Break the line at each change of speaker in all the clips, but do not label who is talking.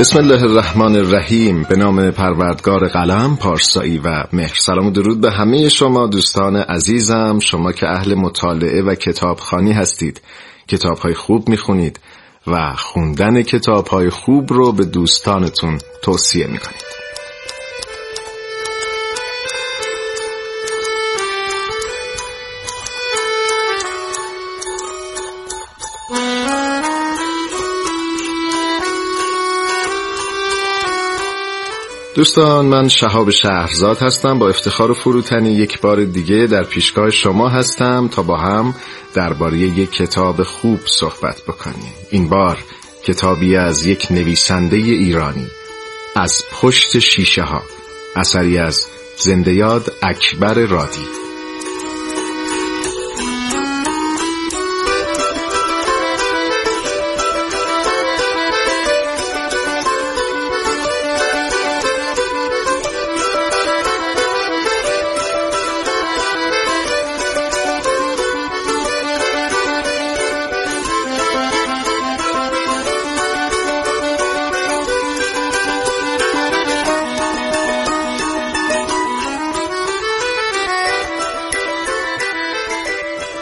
بسم الله الرحمن الرحیم. به نام پروردگار قلم پارسایی و مهر. سلام و درود به همه شما دوستان عزیزم. شما که اهل مطالعه و کتابخانی هستید. کتابهای خوب می‌خونید و خوندن کتابهای خوب رو به دوستانتون توصیه می‌کنید. دوستان من شهاب شهرزاد هستم. با افتخار و فروتنی یک بار دیگه در پیشگاه شما هستم تا با هم درباره یک کتاب خوب صحبت بکنیم. این بار کتابی از یک نویسنده ایرانی از پشت شیشه ها اثری از زندیاد اکبر رادی.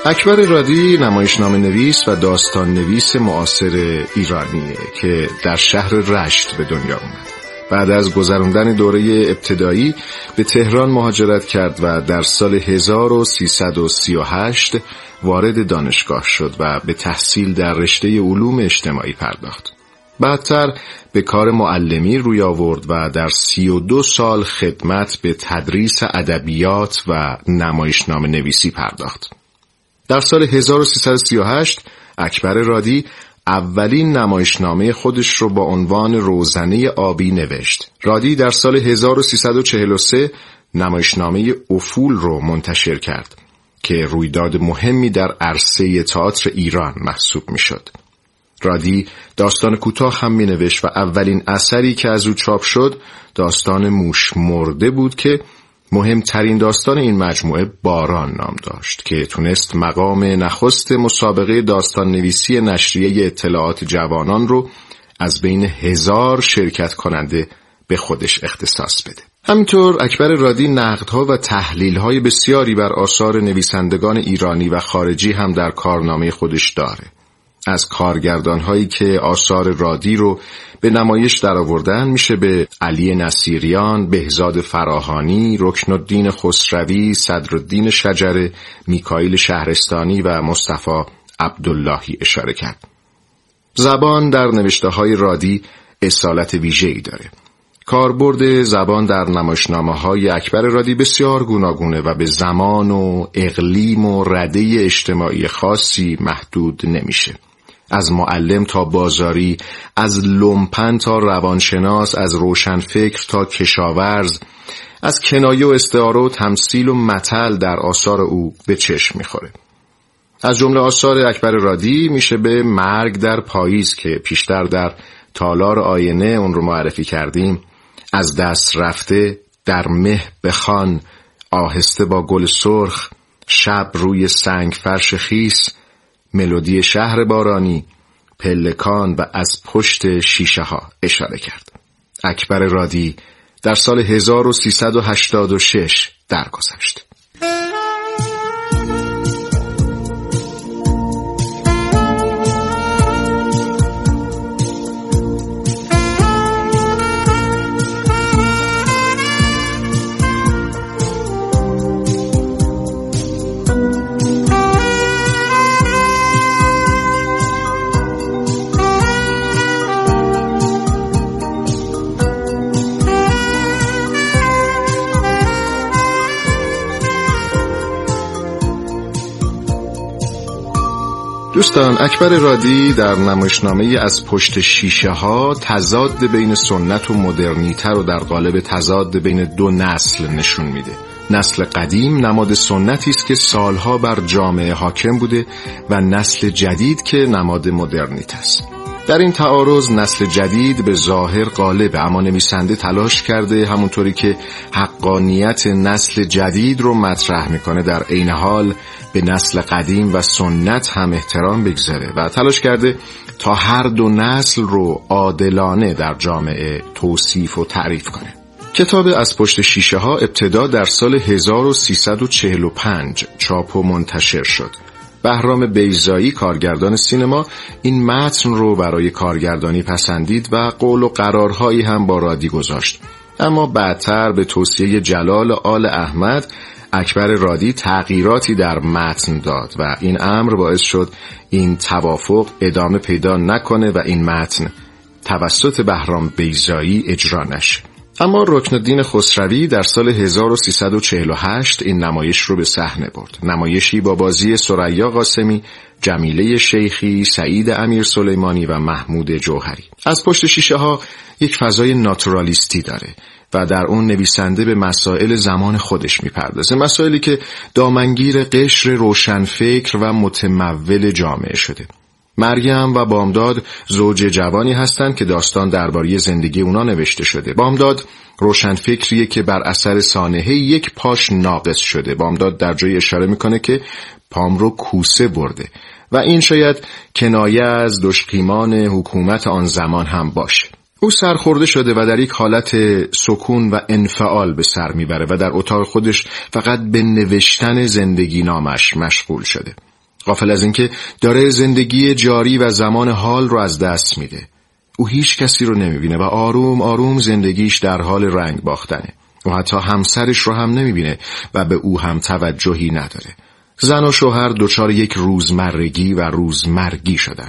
اکبر رادی نمایشنامه نویس و داستان نویس معاصر ایرانیه که در شهر رشت به دنیا اومد بعد از گذراندن دوره ابتدایی به تهران مهاجرت کرد و در سال 1338 وارد دانشگاه شد و به تحصیل در رشته علوم اجتماعی پرداخت. بعدتر به کار معلمی روی آورد و در سی و دو سال خدمت به تدریس ادبیات و نمایشنامه نویسی پرداخت. در سال 1338 اکبر رادی اولین نمایشنامه خودش رو با عنوان روزنه آبی نوشت. رادی در سال 1343 نمایشنامه افول رو منتشر کرد که رویداد مهمی در عرصه تئاتر ایران محسوب می شد. رادی داستان کوتاه هم می نوشت و اولین اثری که از او چاپ شد داستان موش مرده بود که مهمترین داستان این مجموعه باران نام داشت که تونست مقام نخست مسابقه داستان نویسی نشریه اطلاعات جوانان رو از بین هزار شرکت کننده به خودش اختصاص بده. همینطور اکبر رادی نقدها و تحلیلهای بسیاری بر آثار نویسندگان ایرانی و خارجی هم در کارنامه خودش داره. از کارگردان هایی که آثار رادی رو به نمایش درآوردن میشه به علی نصیریان، بهزاد فراهانی، رکن الدین خسروی، صدرالدین شجره، میکائیل شهرستانی و مصطفی عبداللهی اشاره کرد. زبان در نوشته های رادی اصالت ویژه‌ای داره. کاربرد زبان در نمایشنامه های اکبر رادی بسیار گوناگونه و به زمان و اقلیم و رده اجتماعی خاصی محدود نمیشه. از معلم تا بازاری از لومپن تا روانشناس از روشنفکر تا کشاورز از کنایه و استعاره و تمثیل و متل در آثار او به چشم می‌خوره. از جمله آثار اکبر رادی میشه به مرگ در پاییز که پیشتر در تالار آینه اون رو معرفی کردیم. از دست رفته در مه بخان آهسته با گل سرخ شب روی سنگ فرش خیس ملودی شهر بارانی پلکان و از پشت شیشه ها اشاره کرد. اکبر رادی در سال 1386 درگذشت. دوستان اکبر رادی در نمایشنامه از پشت شیشه ها تضاد بین سنت و مدرنیته رو در قالب تضاد بین دو نسل نشون میده. نسل قدیم نماد سنتی است که سالها بر جامعه حاکم بوده و نسل جدید که نماد مدرنیته است. در این تعارض نسل جدید به ظاهر غالب اما نویسنده تلاش کرده همونطوری که حقانیت نسل جدید رو مطرح می‌کنه. در عین حال به نسل قدیم و سنت هم احترام بگذاره و تلاش کرده تا هر دو نسل رو عادلانه در جامعه توصیف و تعریف کنه. کتاب از پشت شیشه ها ابتدا در سال 1345 چاپ و منتشر شد. بهرام بیزایی کارگردان سینما این متن رو برای کارگردانی پسندید و قول و قرارهایی هم با رادی گذاشت. اما بعدتر به توصیه جلال آل احمد اکبر رادی تغییراتی در متن داد و این امر باعث شد این توافق ادامه پیدا نکنه و این متن توسط بهرام بیزایی اجرا نشه. اما رکن الدین خسروی در سال 1348 این نمایش رو به صحنه برد. نمایشی با بازی سریا قاسمی جمیله شیخی سعید امیر سلیمانی و محمود جوهری. از پشت شیشه ها یک فضای ناتورالیستی داره و در اون نویسنده به مسائل زمان خودش می‌پردازه. مسائلی که دامنگیر قشر روشنفکر و متمول جامعه شده. مریم و بامداد زوج جوانی هستند که داستان درباره زندگی اونا نوشته شده. بامداد روشنفکریه که بر اثر سانحه یک پاش ناقص شده. بامداد در جای اشاره می‌کنه که پام رو کوسه برده و این شاید کنایه از دشقیمان حکومت آن زمان هم باشه. او سرخورده شده و در یک حالت سکون و انفعال به سر می‌بره و در اتاق خودش فقط به نوشتن زندگی نامش مشغول شده. غافل از اینکه داره زندگی جاری و زمان حال رو از دست میده. او هیچ کسی رو نمی‌بینه و آروم آروم زندگیش در حال رنگ باختنه. و حتی همسرش رو هم نمی‌بینه و به او هم توجهی نداره. زن و شوهر دچار یک روزمرگی و روزمرگی شدن.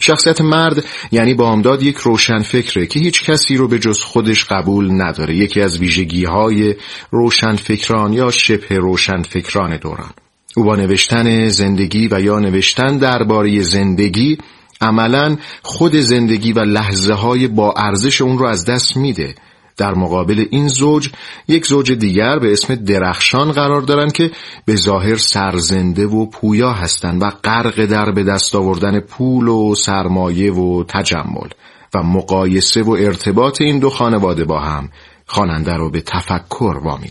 شخصیت مرد یعنی بامداد یک روشن فکره که هیچ کسی رو به جز خودش قبول نداره. یکی از ویژگی های روشن فکران یا شبه روشن فکران دوران. او با نوشتن زندگی و یا نوشتن درباره زندگی عملا خود زندگی و لحظه های با ارزش اون رو از دست میده. در مقابل این زوج یک زوج دیگر به اسم درخشان قرار دارن که به ظاهر سرزنده و پویا هستند و غرق در به دست آوردن پول و سرمایه و تجمل و مقایسه و ارتباط این دو خانواده با هم خواننده رو به تفکر وامی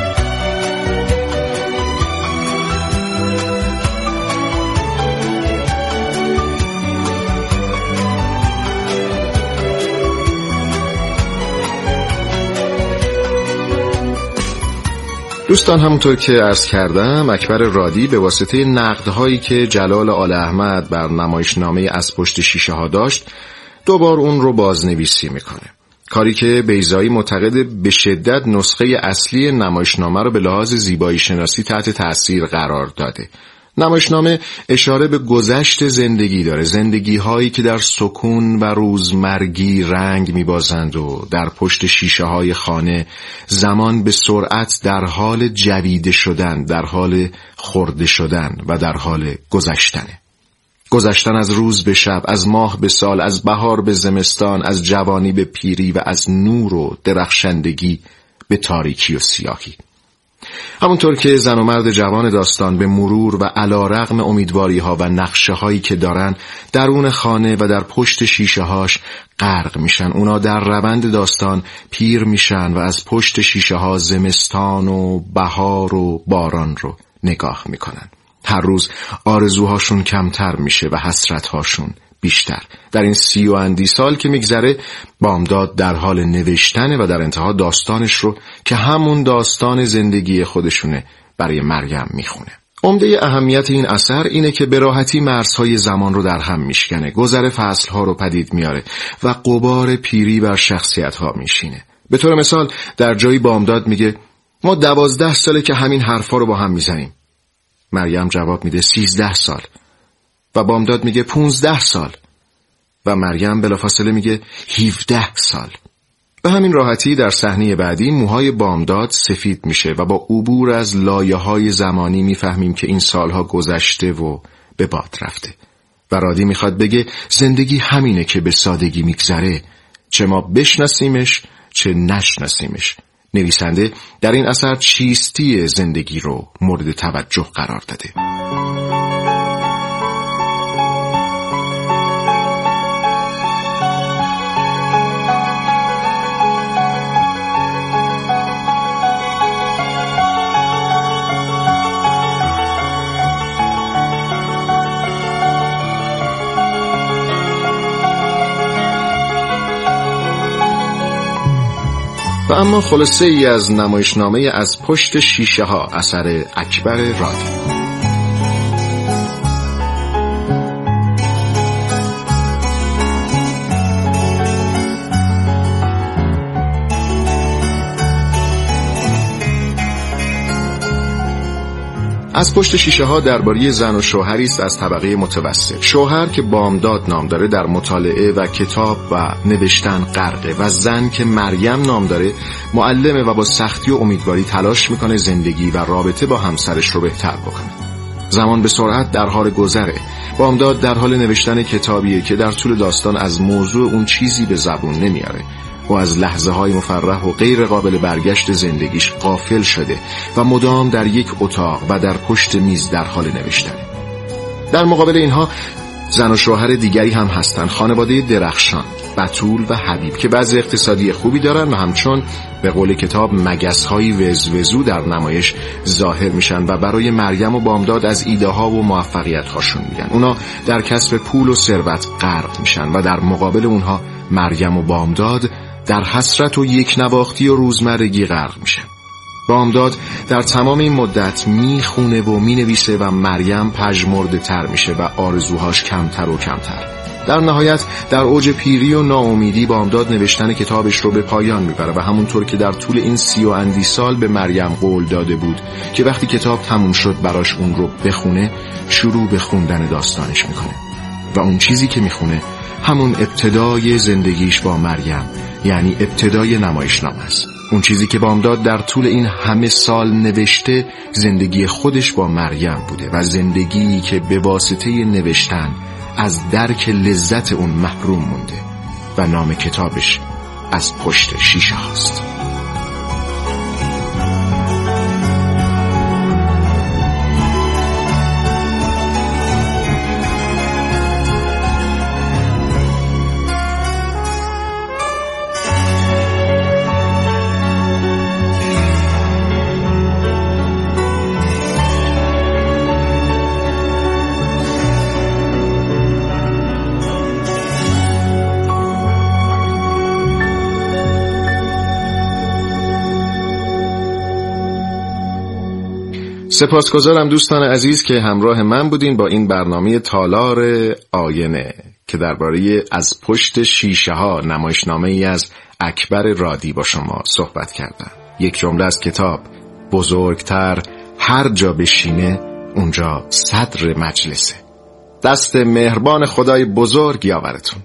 دوستان همونطور که عرض کردم اکبر رادی به واسطه نقدهایی که جلال آل احمد بر نمایشنامه از پشت شیشه ها داشت دوبار اون رو بازنویسی می‌کنه. کاری که بیزایی معتقد به شدت نسخه اصلی نمایشنامه رو به لحاظ زیبایی شناسی تحت تاثیر قرار داده. نمایشنامه اشاره به گذشت زندگی داره. زندگی هایی که در سکون و روزمرگی رنگ میبازند و در پشت شیشه های خانه زمان به سرعت در حال جویده شدن در حال خورده شدن و در حال گذشتنه. گذشتن از روز به شب از ماه به سال از بهار به زمستان از جوانی به پیری و از نور و درخشندگی به تاریکی و سیاهی. همونطور که زن و مرد جوان داستان به مرور و علا رغم امیدواری ها و نقشه هایی که دارن درون خانه و در پشت شیشه هاش غرق میشن. اونا در روند داستان پیر میشن و از پشت شیشه ها زمستان و بهار و باران رو نگاه می‌کنن. هر روز آرزوهاشون کمتر میشه و حسرتهاشون بیشتر. در این سی و اندی سال که میگذره بامداد در حال نوشتنه و در انتها داستانش رو که همون داستان زندگی خودشونه برای مریم می‌خونه. عمده اهمیت این اثر اینه که به راحتی مرزهای زمان رو در هم میشکنه گذر فصلها رو پدید میاره و قبار پیری بر شخصیتها میشینه. به طور مثال در جایی بامداد میگه ما دوازده ساله که همین حرفها رو با هم می‌زنیم. مریم جواب میده سیزده سال. و بامداد میگه پونزده سال. و مریم بلافاصله میگه هیوده سال. به همین راحتی در صحنه بعدی موهای بامداد سفید میشه و با عبور از لایه های زمانی می‌فهمیم که این سالها گذشته و به باد رفته. و رادی می‌خواد بگه زندگی همینه که به سادگی میگذره. چه ما بشناسیمش چه نشناسیمش. نویسنده در این اثر چیستی زندگی رو مورد توجه قرار داده. اما خلاصه ای از نمایشنامه از پشت شیشه ها اثر اکبر رادی از پشت شیشه ها درباره زن و شوهری است از طبقه متوسط شوهر که بامداد نام داره در مطالعه و کتاب و نوشتن غرقه و زن که مریم نام داره معلمه و با سختی و امیدواری تلاش می‌کنه زندگی و رابطه با همسرش رو بهتر بکنه. زمان به سرعت در حال گذره. بامداد در حال نوشتن کتابیه که در طول داستان از موضوع اون چیزی به زبون نمیاره و از لحظه های مفرح و غیر قابل برگشت زندگیش قافل شده و مدام در یک اتاق و در پشت میز در حال نوشتن. در مقابل اینها زن و شوهر دیگری هم هستند خانواده درخشان بطول و حبیب که بعض اقتصادی خوبی دارن و همچون به قول کتاب مگس های وزوزو در نمایش ظاهر میشن و برای مریم و بامداد از ایده ها و موفقیت هاشون میگن. اونا در کسب پول و ثروت غرق میشن و در مقابل اونها مریم و بامداد در حسرت و یک نواختی و روزمرگی غرق میشه. بامداد در تمام این مدت می‌خونه و می‌نویسه و مریم پژمرده تر میشه و آرزوهاش کمتر و کمتر. در نهایت در اوج پیری و ناامیدی بامداد نوشتن کتابش رو به پایان می‌بره و همونطور که در طول این سی و اندی سال به مریم قول داده بود که وقتی کتاب تموم شد براش اون رو بخونه شروع به خوندن داستانش می‌کنه. و اون چیزی که می‌خونه همون ابتدای زندگیش با مریم یعنی ابتدای نمایشنامه است. اون چیزی که بامداد در طول این همه سال نوشته زندگی خودش با مریم بوده و زندگی که به واسطه نوشتن از درک لذت اون محروم مونده و نام کتابش از پشت شیشه هاست. سپاسگزارم دوستان عزیز که همراه من بودین با این برنامه تالار آینه که درباره از پشت شیشه ها نمایشنامه ای از اکبر رادی با شما صحبت کردم. یک جمله از کتاب بزرگتر هر جا بشینه اونجا صدر مجلسه. دست مهربان خدای بزرگ یاورتون.